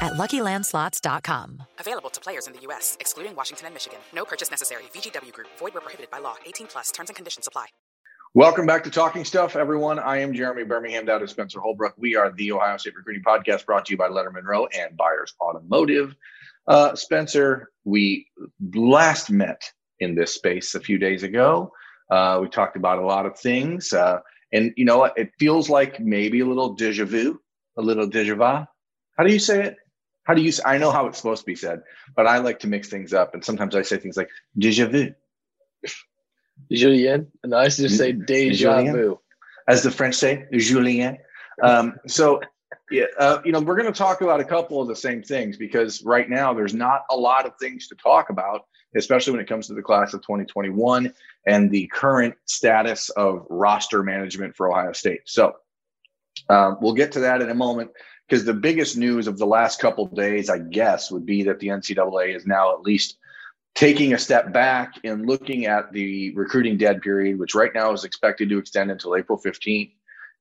at LuckyLandSlots.com. Available to players in the U.S., excluding Washington and Michigan. No purchase necessary. VGW Group. Void where prohibited by law. 18 plus. Terms and conditions apply. Welcome back to Talking Stuff, everyone. I am Jeremy Birmingham, down to Spencer Holbrook. We are the Ohio State Recruiting Podcast brought to you by Lettermen Row and Byers Automotive. Uh, Spencer, we last met in this space a few days ago. Uh, we talked about a lot of things. Uh, and you know what? It feels like maybe a little deja vu, a little deja vu. How do you say it? How do you say, I know how it's supposed to be said, but I like to mix things up. And sometimes I say things like deja vu. Julien. And I used to say deja Julien? vu. as the French say, Julien. Um, so, yeah, uh, you know, we're going to talk about a couple of the same things because right now there's not a lot of things to talk about, especially when it comes to the class of 2021 and the current status of roster management for Ohio State. So, um, we'll get to that in a moment because the biggest news of the last couple days, I guess, would be that the NCAA is now at least taking a step back and looking at the recruiting dead period, which right now is expected to extend until April 15th,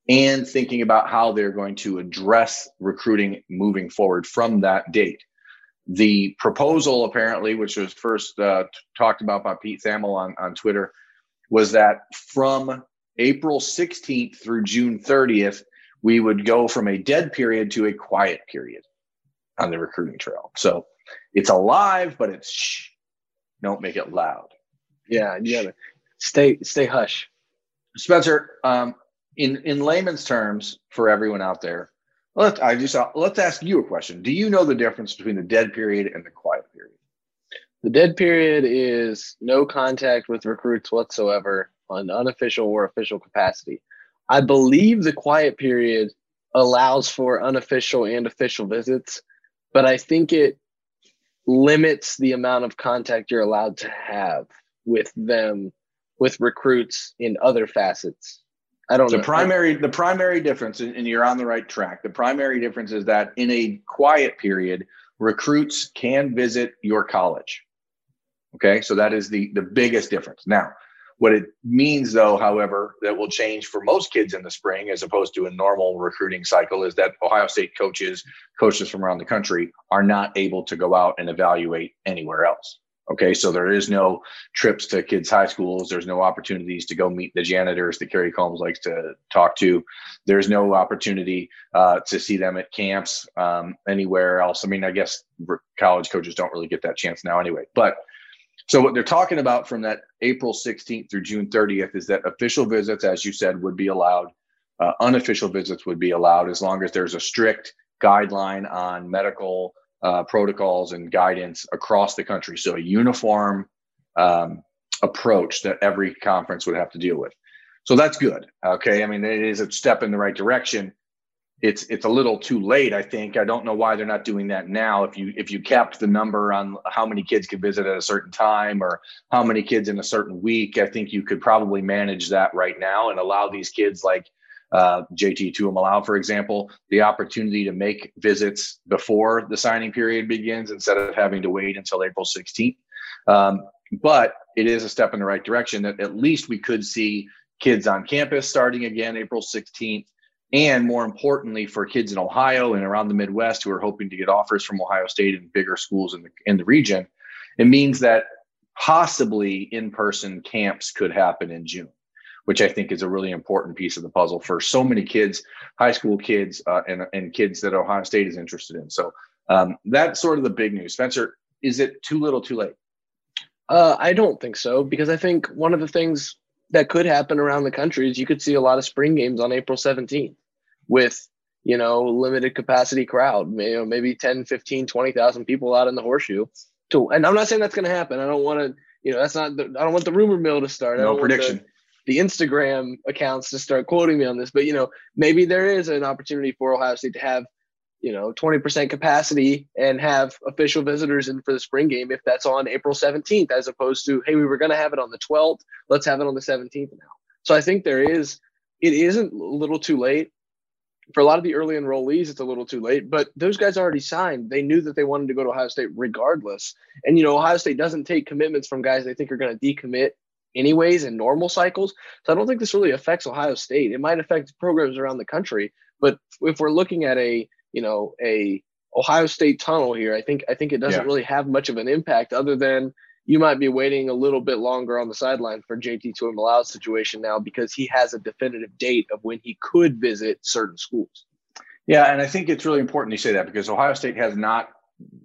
and thinking about how they're going to address recruiting moving forward from that date. The proposal, apparently, which was first uh, talked about by Pete Thamel on, on Twitter, was that from April 16th through June 30th, we would go from a dead period to a quiet period on the recruiting trail. So it's alive, but it's shh. Don't make it loud. Yeah, you gotta stay stay hush. Spencer, um, in in layman's terms, for everyone out there, let I just let's ask you a question. Do you know the difference between the dead period and the quiet period? The dead period is no contact with recruits whatsoever on unofficial or official capacity. I believe the quiet period allows for unofficial and official visits, but I think it limits the amount of contact you're allowed to have with them with recruits in other facets. I don't The know. primary the primary difference, and and you're on the right track. The primary difference is that in a quiet period, recruits can visit your college. Okay, so that is the the biggest difference. Now, what it means, though, however, that will change for most kids in the spring, as opposed to a normal recruiting cycle, is that Ohio State coaches, coaches from around the country, are not able to go out and evaluate anywhere else. Okay, so there is no trips to kids' high schools. There's no opportunities to go meet the janitors that Kerry Coombs likes to talk to. There's no opportunity uh, to see them at camps um, anywhere else. I mean, I guess college coaches don't really get that chance now anyway. But so what they're talking about from that April 16th through June 30th is that official visits, as you said, would be allowed. Uh, unofficial visits would be allowed as long as there's a strict guideline on medical uh, protocols and guidance across the country. So a uniform um, approach that every conference would have to deal with. So that's good. Okay, I mean it is a step in the right direction. It's it's a little too late, I think. I don't know why they're not doing that now. If you if you kept the number on how many kids could visit at a certain time or how many kids in a certain week, I think you could probably manage that right now and allow these kids like uh, JT Tuimoloau, for example, the opportunity to make visits before the signing period begins instead of having to wait until April 16th. Um, but it is a step in the right direction that at least we could see kids on campus starting again April 16th. And more importantly, for kids in Ohio and around the Midwest who are hoping to get offers from Ohio State and bigger schools in the in the region, it means that possibly in-person camps could happen in June which I think is a really important piece of the puzzle for so many kids, high school kids, uh, and and kids that Ohio State is interested in. So um, that's sort of the big news. Spencer, is it too little, too late? Uh, I don't think so because I think one of the things that could happen around the country is you could see a lot of spring games on April 17th with, you know, limited capacity crowd, you know, maybe 10, 15, 20,000 people out in the horseshoe. To, and I'm not saying that's going to happen. I don't want to, you know, that's not, the, I don't want the rumor mill to start. No don't the- prediction. the Instagram accounts to start quoting me on this, but you know, maybe there is an opportunity for Ohio State to have you know 20% capacity and have official visitors in for the spring game if that's on April 17th as opposed to hey we were going to have it on the 12th let's have it on the 17th now. So I think there is it isn't a little too late. For a lot of the early enrollees it's a little too late but those guys already signed. They knew that they wanted to go to Ohio State regardless. And you know Ohio State doesn't take commitments from guys they think are going to decommit anyways in normal cycles. So I don't think this really affects Ohio State. It might affect programs around the country but if we're looking at a you know a Ohio State tunnel here. I think I think it doesn't yeah. really have much of an impact other than you might be waiting a little bit longer on the sideline for JT Tuimoloau's situation now because he has a definitive date of when he could visit certain schools. Yeah, and I think it's really important you say that because Ohio State has not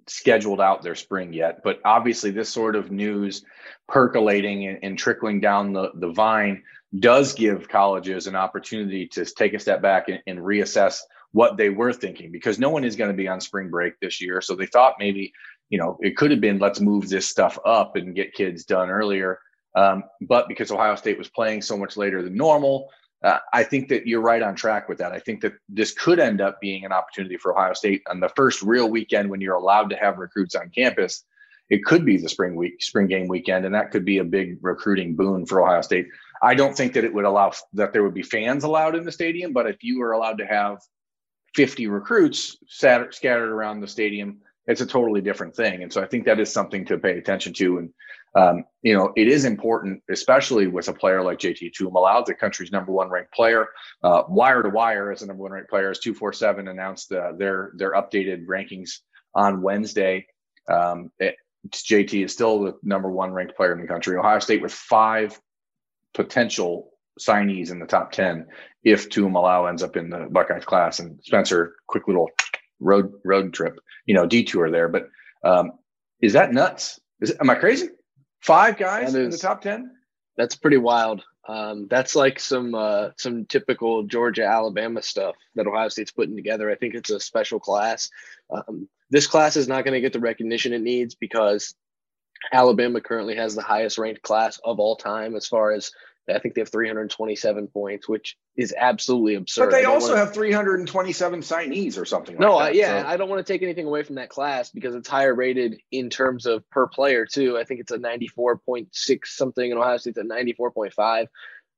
scheduled out their spring yet, but obviously this sort of news percolating and, and trickling down the, the vine does give colleges an opportunity to take a step back and, and reassess what they were thinking because no one is going to be on spring break this year. So they thought maybe, you know, it could have been let's move this stuff up and get kids done earlier. Um, but because Ohio State was playing so much later than normal, uh, I think that you're right on track with that. I think that this could end up being an opportunity for Ohio State on the first real weekend when you're allowed to have recruits on campus. It could be the spring week, spring game weekend, and that could be a big recruiting boon for Ohio State. I don't think that it would allow that there would be fans allowed in the stadium, but if you were allowed to have 50 recruits sat, scattered around the stadium, it's a totally different thing. And so I think that is something to pay attention to. And, um, you know, it is important, especially with a player like JT Tuimoloau, the country's number one ranked player. Uh, wire to wire as a number one ranked player, as 247 announced uh, their, their updated rankings on Wednesday. Um, it, JT is still the number one ranked player in the country. Ohio State with five potential signees in the top 10 if Tuimoloau ends up in the Buckeyes class. And Spencer, quick little road road trip, you know, detour there. But um, is that nuts? Is it, am I crazy? Five guys is, in the top 10? That's pretty wild. Um, that's like some uh, some typical Georgia Alabama stuff that Ohio State's putting together. I think it's a special class. Um, this class is not going to get the recognition it needs because Alabama currently has the highest ranked class of all time as far as I think they have 327 points, which is absolutely absurd. But they also wanna... have 327 signees or something. No, like that, yeah, so. I don't want to take anything away from that class because it's higher rated in terms of per player too. I think it's a 94.6 something, and Ohio State's at 94.5.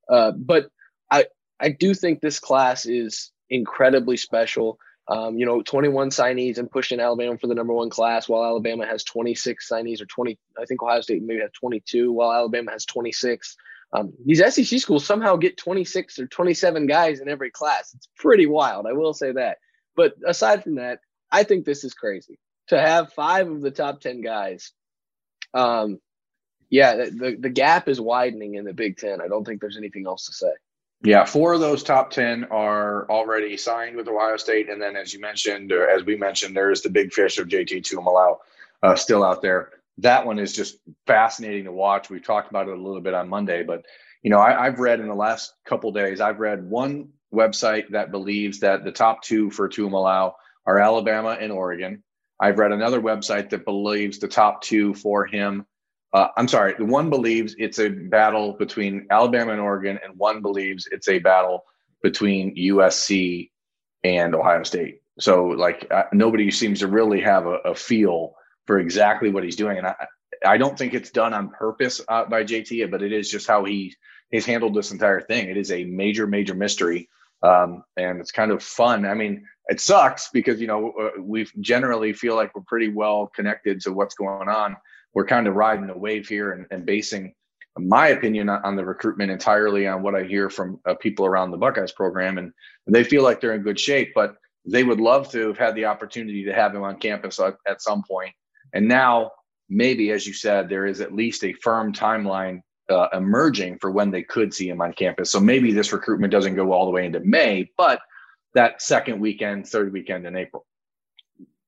Uh, but I I do think this class is incredibly special. Um, you know, 21 signees and pushing Alabama for the number one class, while Alabama has 26 signees or 20. I think Ohio State maybe has 22, while Alabama has 26. Um, these SEC schools somehow get 26 or 27 guys in every class. It's pretty wild. I will say that. But aside from that, I think this is crazy to have five of the top 10 guys. Um, yeah, the, the gap is widening in the Big Ten. I don't think there's anything else to say. Yeah, four of those top 10 are already signed with Ohio State. And then, as you mentioned, or as we mentioned, there is the big fish of JT Tuimoloau uh, still out there that one is just fascinating to watch. We talked about it a little bit on Monday, but you know, I, have read in the last couple days, I've read one website that believes that the top two for Tuimoloau are Alabama and Oregon. I've read another website that believes the top two for him. Uh, I'm sorry, the one believes it's a battle between Alabama and Oregon, and one believes it's a battle between USC and Ohio State. So, like, uh, nobody seems to really have a, a feel for exactly what he's doing. And I, I don't think it's done on purpose uh, by JT, but it is just how he he's handled this entire thing. It is a major, major mystery, um, and it's kind of fun. I mean, it sucks because you know uh, we generally feel like we're pretty well connected to what's going on. We're kind of riding the wave here and, and basing my opinion on the recruitment entirely on what I hear from uh, people around the Buckeyes program, and they feel like they're in good shape, but they would love to have had the opportunity to have him on campus at, at some point and now, maybe, as you said, there is at least a firm timeline uh, emerging for when they could see him on campus. So maybe this recruitment doesn't go all the way into May, but that second weekend, third weekend in April.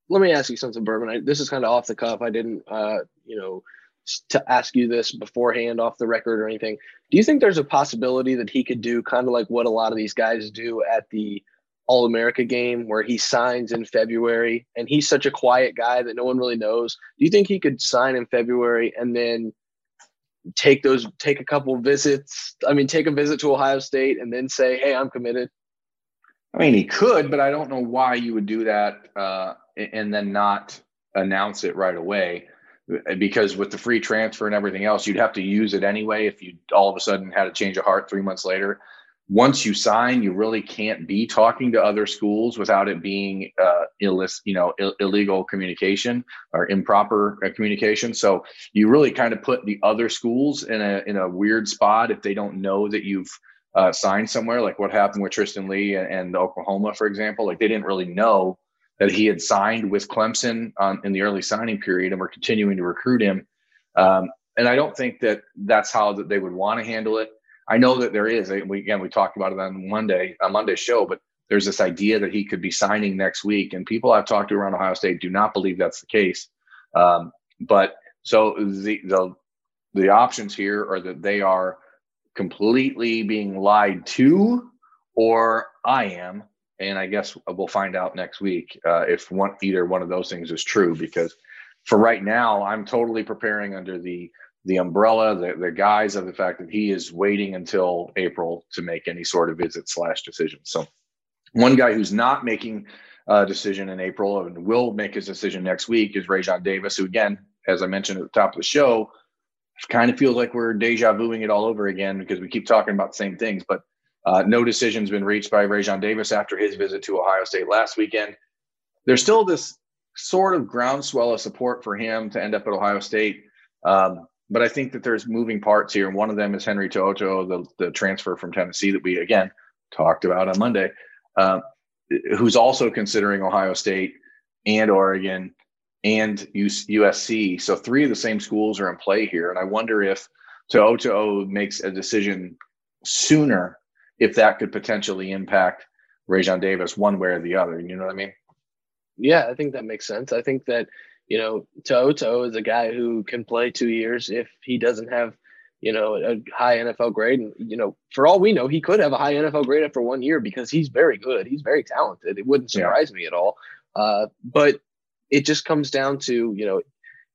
Let me ask you something, Bourbon. I, this is kind of off the cuff. I didn't, uh, you know, to ask you this beforehand off the record or anything. Do you think there's a possibility that he could do kind of like what a lot of these guys do at the all America game where he signs in February and he's such a quiet guy that no one really knows. Do you think he could sign in February and then take those take a couple visits? I mean, take a visit to Ohio State and then say, "Hey, I'm committed." I mean, he could, but I don't know why you would do that uh, and then not announce it right away. Because with the free transfer and everything else, you'd have to use it anyway if you all of a sudden had a change of heart three months later. Once you sign, you really can't be talking to other schools without it being uh, illicit, you know, Ill- illegal communication or improper uh, communication. So you really kind of put the other schools in a in a weird spot if they don't know that you've uh, signed somewhere, like what happened with Tristan Leigh and, and Oklahoma, for example. Like they didn't really know that he had signed with Clemson on, in the early signing period, and we're continuing to recruit him. Um, and I don't think that that's how that they would want to handle it. I know that there is. We, again, we talked about it on Monday, on Monday's show, but there's this idea that he could be signing next week, and people I've talked to around Ohio State do not believe that's the case. Um, but so the the the options here are that they are completely being lied to, or I am. And I guess we'll find out next week uh, if one either one of those things is true. Because for right now, I'm totally preparing under the the umbrella, the, the guise of the fact that he is waiting until April to make any sort of visit slash decision. So, one guy who's not making a decision in April and will make his decision next week is Raesjon Davis, who again, as I mentioned at the top of the show, kind of feels like we're deja vuing it all over again because we keep talking about the same things. But uh, no decision's been reached by Raesjon Davis after his visit to Ohio State last weekend. There's still this sort of groundswell of support for him to end up at Ohio State. Um, but I think that there's moving parts here. And one of them is Henry To'oTo'o, the, the transfer from Tennessee that we, again, talked about on Monday, uh, who's also considering Ohio State and Oregon and USC. So three of the same schools are in play here. And I wonder if To'oTo'o makes a decision sooner, if that could potentially impact Raesjon Davis one way or the other. You know what I mean? Yeah, I think that makes sense. I think that, you know, To'oTo'o is a guy who can play two years if he doesn't have, you know, a high NFL grade. And, you know, for all we know, he could have a high NFL grade after one year because he's very good. He's very talented. It wouldn't surprise yeah. me at all. Uh, but it just comes down to you know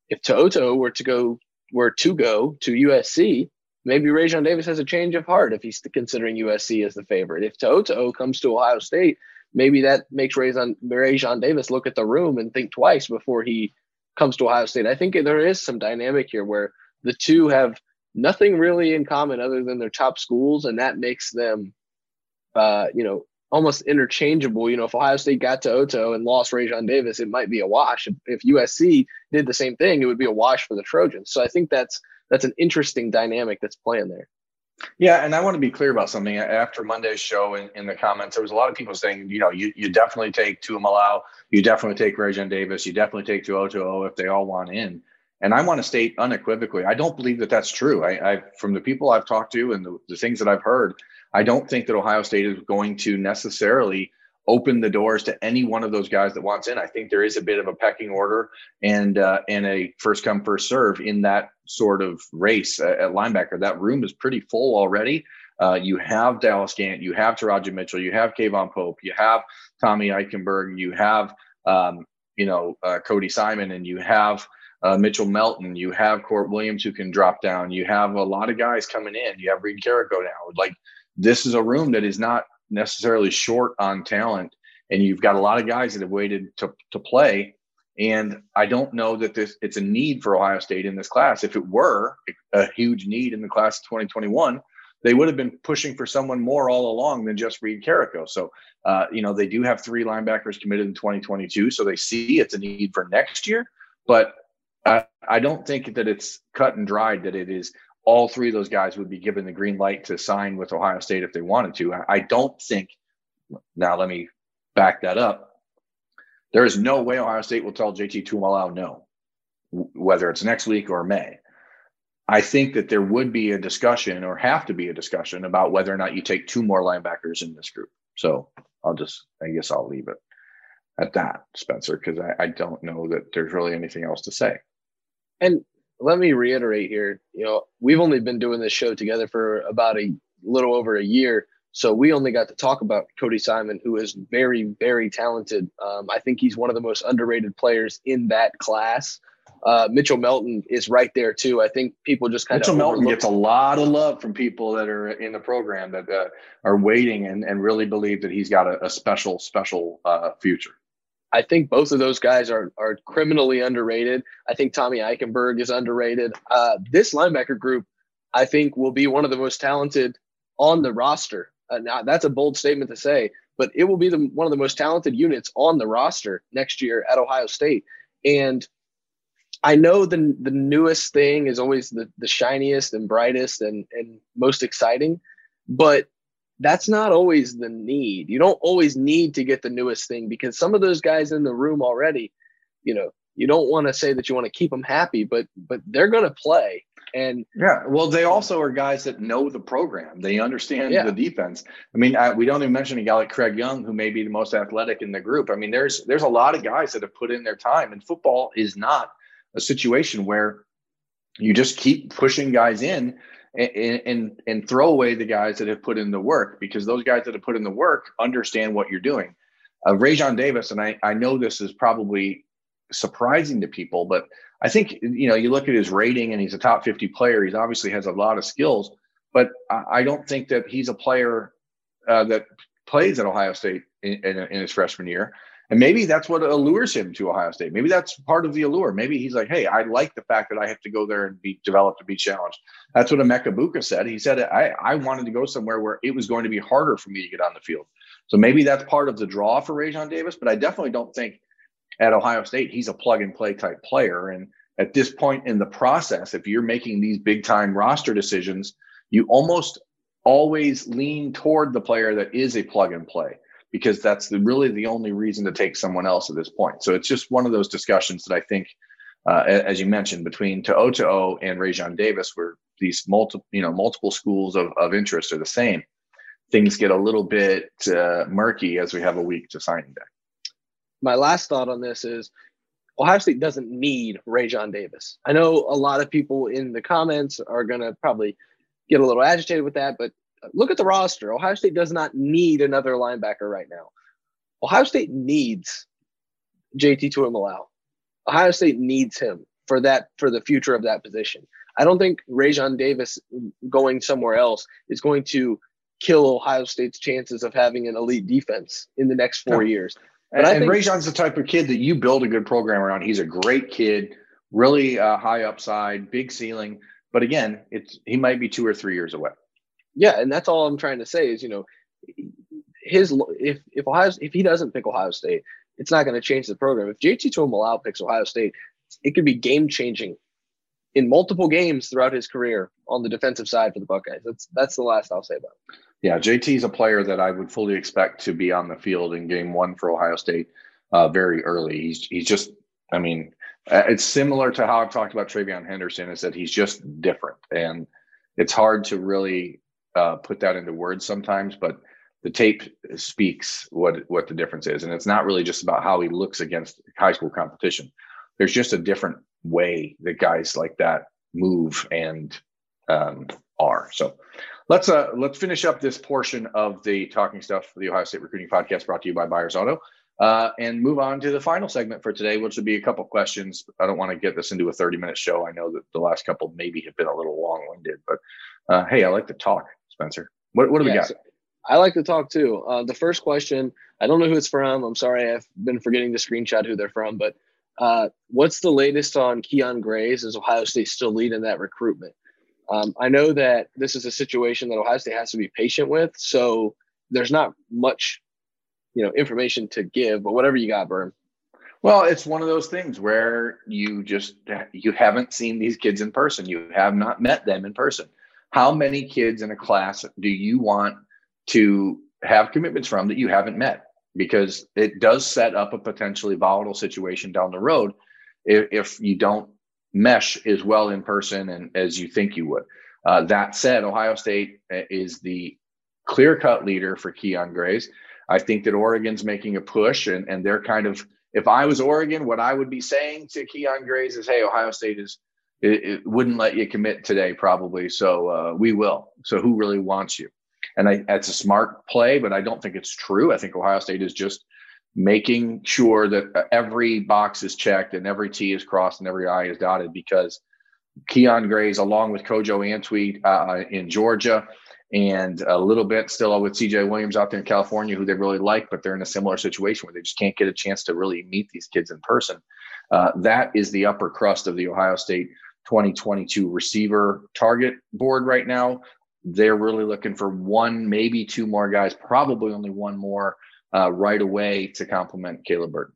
if To'oTo'o were to go were to go to USC, maybe Raesjon Davis has a change of heart if he's considering USC as the favorite. If To'oTo'o comes to Ohio State, maybe that makes Raesjon, Raesjon Davis look at the room and think twice before he comes to Ohio State. I think there is some dynamic here where the two have nothing really in common other than their top schools, and that makes them, uh, you know, almost interchangeable. You know, if Ohio State got To'oTo'o and lost Raesjon Davis, it might be a wash. If, if, USC did the same thing, it would be a wash for the Trojans. So I think that's that's an interesting dynamic that's playing there. Yeah, and I want to be clear about something. After Monday's show, in, in the comments, there was a lot of people saying, you know, you, you definitely take Tuimoloau, you definitely take Raesjon Davis, you definitely take To'oTo'o if they all want in. And I want to state unequivocally, I don't believe that that's true. I, I from the people I've talked to and the, the things that I've heard, I don't think that Ohio State is going to necessarily open the doors to any one of those guys that wants in. I think there is a bit of a pecking order and uh, and a first come first serve in that sort of race at, linebacker. That room is pretty full already. Uh, you have Dallas Gant, you have Teradja Mitchell, you have K'Vaughan Pope, you have Tommy Eichenberg, you have um, you know uh, Cody Simon, and you have uh, Mitchell Melton, you have Court Williams who can drop down, you have a lot of guys coming in, you have Reed Carrico now. Like this is a room that is not necessarily short on talent, and you've got a lot of guys that have waited to to play. And I don't know that this it's a need for Ohio State in this class. If it were a huge need in the class of 2021, they would have been pushing for someone more all along than just Reed Carrico. So, uh, you know, they do have three linebackers committed in 2022, so they see it's a need for next year. But I, I don't think that it's cut and dried that it is all three of those guys would be given the green light to sign with Ohio State if they wanted to. I, don't think. Now let me back that up. There is no way Ohio State will tell JT Tuimoloau no, whether it's next week or May. I think that there would be a discussion or have to be a discussion about whether or not you take two more linebackers in this group. So I'll just, I guess I'll leave it at that, Spencer, because I, I don't know that there's really anything else to say. And let me reiterate here you know we've only been doing this show together for about a little over a year so we only got to talk about cody simon who is very very talented um, i think he's one of the most underrated players in that class Uh, Mitchell Melton is right there too. I think people just kind Mitchell of Melton gets a lot of love from people that are in the program that uh, are waiting and, and really believe that he's got a, a special special uh, future. I think both of those guys are are criminally underrated. I think Tommy Eichenberg is underrated. Uh, this linebacker group, I think, will be one of the most talented on the roster. Uh, now, that's a bold statement to say, but it will be the, one of the most talented units on the roster next year at Ohio State. And I know the the newest thing is always the the shiniest and brightest and and most exciting, but that's not always the need. You don't always need to get the newest thing because some of those guys in the room already, you know, you don't want to say that you want to keep them happy, but but they're going to play. And yeah, well, they also are guys that know the program. They understand yeah. the defense. I mean, I, we don't even mention a guy like Craig Young, who may be the most athletic in the group. I mean, there's there's a lot of guys that have put in their time, and football is not a situation where you just keep pushing guys in and, and and throw away the guys that have put in the work because those guys that have put in the work understand what you're doing. Uh, Raesjon Davis, and I I know this is probably surprising to people, but I think you know you look at his rating and he's a top 50 player. He's obviously has a lot of skills, but I, I don't think that he's a player uh, that plays at Ohio State in, in, in his freshman year. And maybe that's what allures him to Ohio State. Maybe that's part of the allure. Maybe he's like, hey, I like the fact that I have to go there and be developed to be challenged. That's what Emeka Egbuka said. He said, I, I wanted to go somewhere where it was going to be harder for me to get on the field. So maybe that's part of the draw for Raesjon Davis, but I definitely don't think at Ohio State he's a plug and play type player. And at this point in the process, if you're making these big time roster decisions, you almost always lean toward the player that is a plug and play because that's the, really the only reason to take someone else at this point. So it's just one of those discussions that I think, uh, as you mentioned, between To'o and Raesjon Davis, where these multiple, you know, multiple schools of, of interest are the same, things get a little bit uh, murky as we have a week to signing day. My last thought on this is Ohio State doesn't need Raesjon Davis. I know a lot of people in the comments are going to probably get a little agitated with that, but look at the roster. Ohio State does not need another linebacker right now. Ohio State needs JT Tuimoloau. Ohio State needs him for that for the future of that position. I don't think Raesjon Davis going somewhere else is going to kill Ohio State's chances of having an elite defense in the next four years. But and, and Raesjon's the type of kid that you build a good program around. He's a great kid, really uh, high upside, big ceiling. But again, it's he might be two or three years away yeah, and that's all I'm trying to say is you know his if if Ohio if he doesn't pick Ohio State, it's not going to change the program. If JT Tuimoloau picks Ohio State, it could be game changing in multiple games throughout his career on the defensive side for the Buckeyes. That's that's the last I'll say about it. Yeah, JT is a player that I would fully expect to be on the field in game one for Ohio State uh, very early. He's he's just, I mean, uh, it's similar to how I've talked about TreVeyon Henderson. Is that he's just different, and it's hard to really uh, put that into words sometimes, but the tape speaks what what the difference is, and it's not really just about how he looks against high school competition. There's just a different way that guys like that move and um, are. So let's uh let's finish up this portion of the talking stuff for the Ohio State Recruiting Podcast brought to you by Byers Auto. Uh, and move on to the final segment for today, which would be a couple questions. I don't want to get this into a 30 minute show. I know that the last couple maybe have been a little long winded, but uh, hey, I like to talk. Spencer. What, what do we got? I like to talk too. Uh, the first question, I don't know who it's from. I'm sorry, I've been forgetting to screenshot who they're from, but uh, what's the latest on Keon Grayes? Is Ohio State still leading that recruitment? Um, I know that this is a situation that Ohio State has to be patient with, so there's not much, you know, information to give. But whatever you got, Berm. Well, it's one of those things where you just you haven't seen these kids in person. You have not met them in person how many kids in a class do you want to have commitments from that you haven't met? Because it does set up a potentially volatile situation down the road if, if you don't mesh as well in person and as you think you would. Uh, that said, Ohio State uh, is the clear cut leader for Keon Grays. I think that Oregon's making a push and, and they're kind of, if I was Oregon, what I would be saying to Keon Grays is, hey, Ohio State is it, it wouldn't let you commit today, probably. So uh, we will. So who really wants you? And I, that's a smart play, but I don't think it's true. I think Ohio State is just making sure that every box is checked and every T is crossed and every I is dotted because Keon Gray's along with Kojo Antwi uh, in Georgia and a little bit still with CJ Williams out there in California, who they really like, but they're in a similar situation where they just can't get a chance to really meet these kids in person. Uh, that is the upper crust of the Ohio State 2022 receiver target board right now. They're really looking for one, maybe two more guys, probably only one more uh, right away to complement Caleb Burton.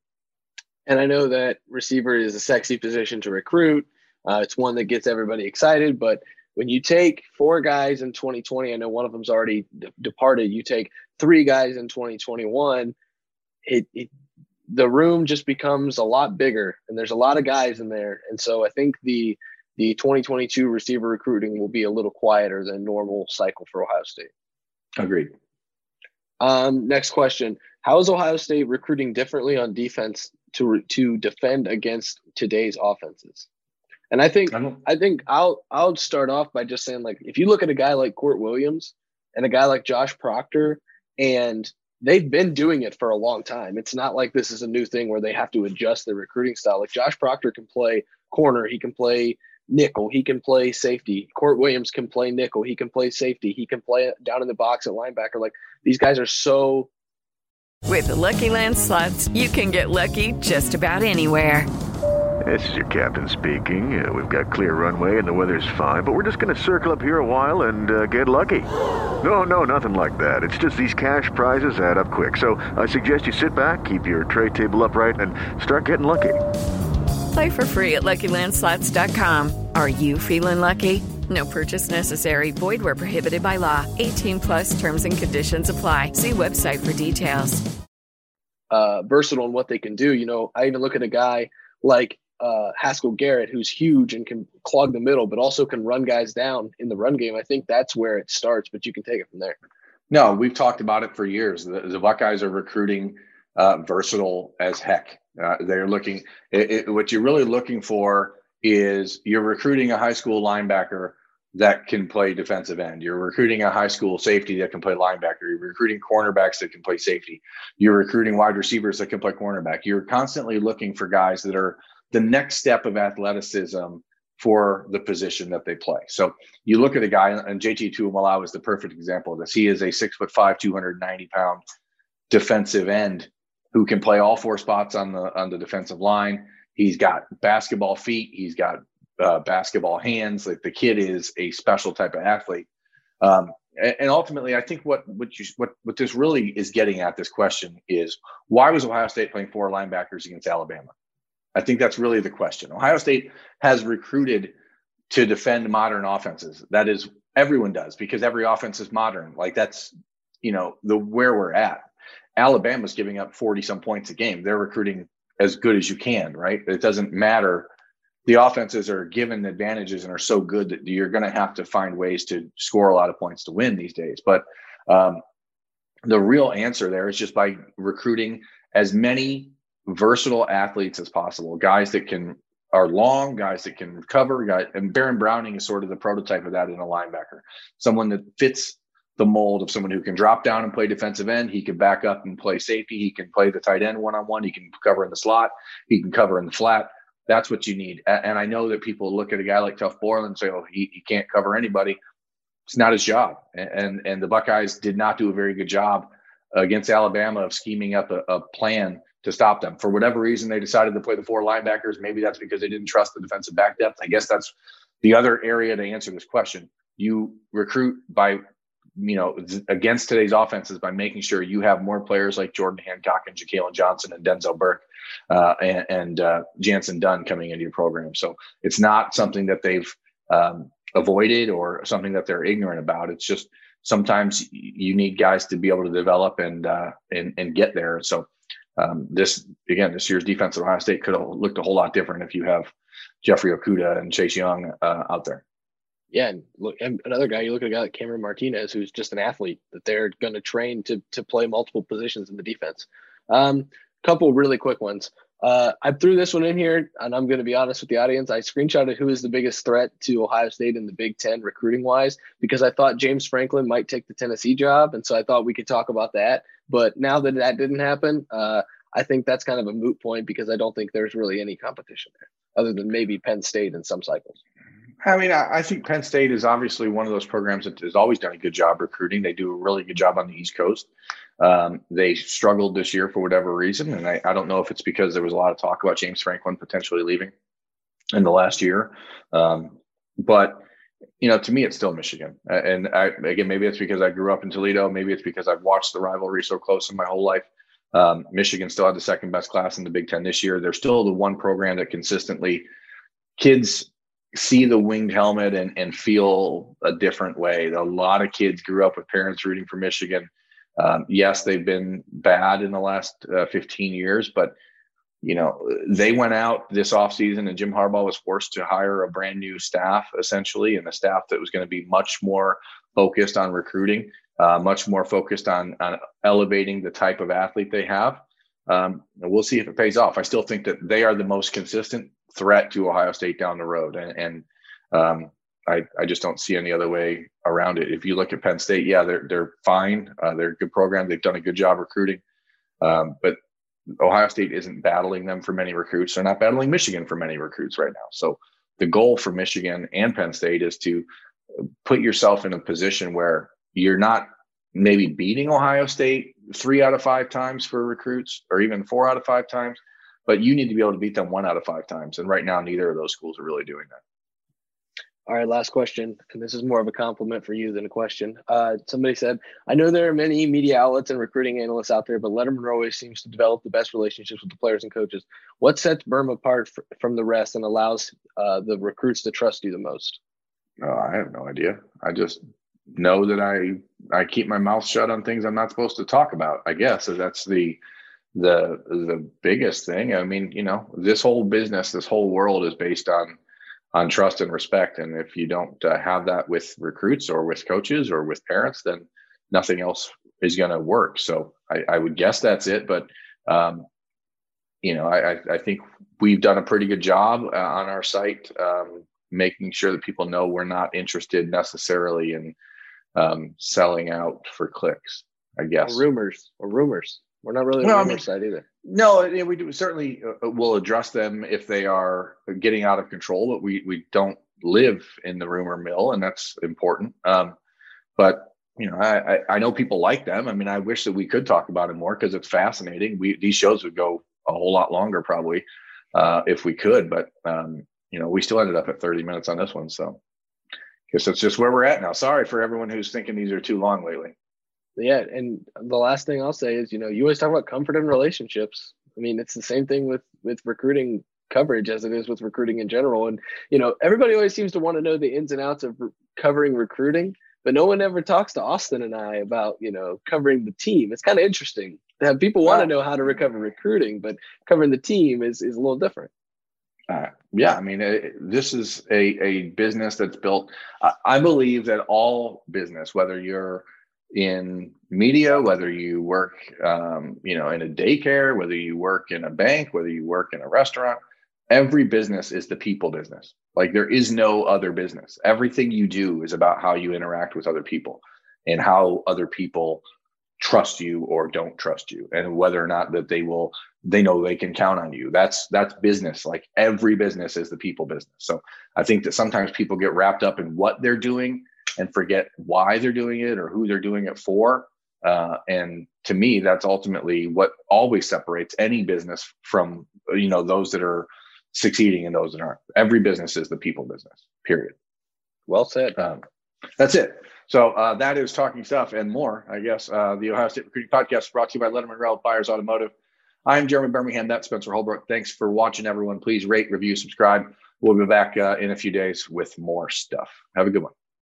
And I know that receiver is a sexy position to recruit. Uh, it's one that gets everybody excited, but when you take four guys in 2020, I know one of them's already de- departed. You take three guys in 2021, it, it the room just becomes a lot bigger, and there's a lot of guys in there. And so I think the the 2022 receiver recruiting will be a little quieter than normal cycle for Ohio State. Agreed. Um, next question: How is Ohio State recruiting differently on defense to to defend against today's offenses? And I think I, I, think I'll I'll start off by just saying like if you look at a guy like Court Williams and a guy like Josh Proctor, and they've been doing it for a long time. It's not like this is a new thing where they have to adjust their recruiting style. Like Josh Proctor can play corner, he can play nickel, he can play safety. Court Williams can play nickel, he can play safety, he can play down in the box at linebacker. Like these guys are so. With the Lucky Land slots, you can get lucky just about anywhere. This is your captain speaking. Uh, we've got clear runway and the weather's fine, but we're just going to circle up here a while and uh, get lucky. No, no, nothing like that. It's just these cash prizes add up quick. So I suggest you sit back, keep your tray table upright, and start getting lucky. Play for free at LuckyLandSlots.com. Are you feeling lucky? No purchase necessary. Void where prohibited by law. 18 plus terms and conditions apply. See website for details. Uh, versatile in what they can do. You know, I even look at a guy like uh, Haskell Garrett, who's huge and can clog the middle, but also can run guys down in the run game. I think that's where it starts, but you can take it from there. No, we've talked about it for years. The, the Buckeyes are recruiting uh, versatile as heck. Uh, they're looking. It, it, what you're really looking for is you're recruiting a high school linebacker that can play defensive end. You're recruiting a high school safety that can play linebacker. You're recruiting cornerbacks that can play safety. You're recruiting wide receivers that can play cornerback. You're constantly looking for guys that are the next step of athleticism for the position that they play. So you look at a guy, and JT Tuimoloau is the perfect example of this. He is a six foot five, 290 pound defensive end who can play all four spots on the on the defensive line. He's got basketball feet. He's got uh, basketball hands. Like the kid is a special type of athlete. Um, and ultimately, I think what what you what what this really is getting at this question is why was Ohio State playing four linebackers against Alabama? I think that's really the question. Ohio State has recruited to defend modern offenses. That is, everyone does because every offense is modern. Like that's, you know, the where we're at. Alabama's giving up 40 some points a game. They're recruiting as good as you can, right? It doesn't matter. The offenses are given advantages and are so good that you're going to have to find ways to score a lot of points to win these days. But um, the real answer there is just by recruiting as many versatile athletes as possible, guys that can are long, guys that can. Guys, and Baron Browning is sort of the prototype of that in a linebacker, someone that fits the mold of someone who can drop down and play defensive end. He can back up and play safety. He can play the tight end one on one. He can cover in the slot. He can cover in the flat. That's what you need. And I know that people look at a guy like Tuf Borland and say, "Oh, he, he can't cover anybody." It's not his job. And and the Buckeyes did not do a very good job against Alabama of scheming up a, a plan to stop them. For whatever reason, they decided to play the four linebackers. Maybe that's because they didn't trust the defensive back depth. I guess that's the other area to answer this question. You recruit by, you know, against today's offenses by making sure you have more players like Jordan Hancock and Jakailin Johnson and Denzel Burke uh, and, and uh, Jantzen Dunn coming into your program. So it's not something that they've um, avoided or something that they're ignorant about. It's just sometimes you need guys to be able to develop and uh, and and get there. So um, this again, this year's defense at Ohio State could have looked a whole lot different if you have Jeffrey Okudah and Chase Young uh, out there. Yeah, and look, and another guy. You look at a guy like Cameron Martinez, who's just an athlete that they're going to train to to play multiple positions in the defense. Um, couple really quick ones. Uh, I threw this one in here, and I'm going to be honest with the audience. I screenshotted who is the biggest threat to Ohio State in the Big Ten recruiting wise because I thought James Franklin might take the Tennessee job, and so I thought we could talk about that. But now that that didn't happen, uh, I think that's kind of a moot point because I don't think there's really any competition there, other than maybe Penn State in some cycles. I mean, I, I think Penn State is obviously one of those programs that has always done a good job recruiting. They do a really good job on the East Coast. Um, they struggled this year for whatever reason, and I, I don't know if it's because there was a lot of talk about James Franklin potentially leaving in the last year. Um, but you know, to me, it's still Michigan. And I, again, maybe it's because I grew up in Toledo. Maybe it's because I've watched the rivalry so close in my whole life. Um, Michigan still had the second best class in the Big Ten this year. They're still the one program that consistently kids see the winged helmet and, and feel a different way. A lot of kids grew up with parents rooting for Michigan. Um, yes, they've been bad in the last uh, 15 years, but you know, they went out this offseason and Jim Harbaugh was forced to hire a brand new staff essentially, and a staff that was going to be much more focused on recruiting, uh, much more focused on, on elevating the type of athlete they have. Um, and we'll see if it pays off. I still think that they are the most consistent threat to Ohio State down the road. And, and um, I, I just don't see any other way around it. If you look at Penn State, yeah, they're, they're fine. Uh, they're a good program. They've done a good job recruiting. Um, but Ohio State isn't battling them for many recruits. They're not battling Michigan for many recruits right now. So the goal for Michigan and Penn State is to put yourself in a position where you're not maybe beating Ohio State three out of five times for recruits or even four out of five times, but you need to be able to beat them one out of five times. And right now, neither of those schools are really doing that. All right, last question. And this is more of a compliment for you than a question. Uh, somebody said, I know there are many media outlets and recruiting analysts out there, but Lettermen always seems to develop the best relationships with the players and coaches. What sets Berm apart f- from the rest and allows uh, the recruits to trust you the most? Oh, I have no idea. I just know that I I keep my mouth shut on things I'm not supposed to talk about. I guess so that's the the the biggest thing. I mean, you know, this whole business, this whole world is based on on trust and respect. And if you don't uh, have that with recruits or with coaches or with parents, then nothing else is going to work. So I, I, would guess that's it. But um, you know, I, I, think we've done a pretty good job uh, on our site, um, making sure that people know we're not interested necessarily in um, selling out for clicks. I guess or rumors or rumors. We're not really on the I mean, side either. No, we do certainly uh, uh, will address them if they are getting out of control, but we we don't live in the rumor mill, and that's important. Um, but you know, I, I know people like them. I mean, I wish that we could talk about it more because it's fascinating. We these shows would go a whole lot longer probably uh, if we could, but um, you know, we still ended up at 30 minutes on this one, so guess that's just where we're at now. Sorry for everyone who's thinking these are too long lately yeah, and the last thing I'll say is, you know, you always talk about comfort in relationships. I mean, it's the same thing with with recruiting coverage as it is with recruiting in general. And you know, everybody always seems to want to know the ins and outs of re- covering recruiting, but no one ever talks to Austin and I about you know covering the team. It's kind of interesting that people want to know how to recover recruiting, but covering the team is is a little different. Uh, yeah, I mean, it, this is a a business that's built. I, I believe that all business, whether you're in media, whether you work, um, you know, in a daycare, whether you work in a bank, whether you work in a restaurant, every business is the people business. Like there is no other business. Everything you do is about how you interact with other people and how other people trust you or don't trust you and whether or not that they will they know they can count on you that's that's business like every business is the people business so i think that sometimes people get wrapped up in what they're doing and forget why they're doing it or who they're doing it for. Uh, and to me, that's ultimately what always separates any business from you know those that are succeeding and those that aren't. Every business is the people business. Period. Well said. Um, that's it. So uh, that is talking stuff and more. I guess uh, the Ohio State Recruiting Podcast brought to you by Lettermen Row Byers Automotive. I'm Jeremy Birmingham. That's Spencer Holbrook. Thanks for watching, everyone. Please rate, review, subscribe. We'll be back uh, in a few days with more stuff. Have a good one.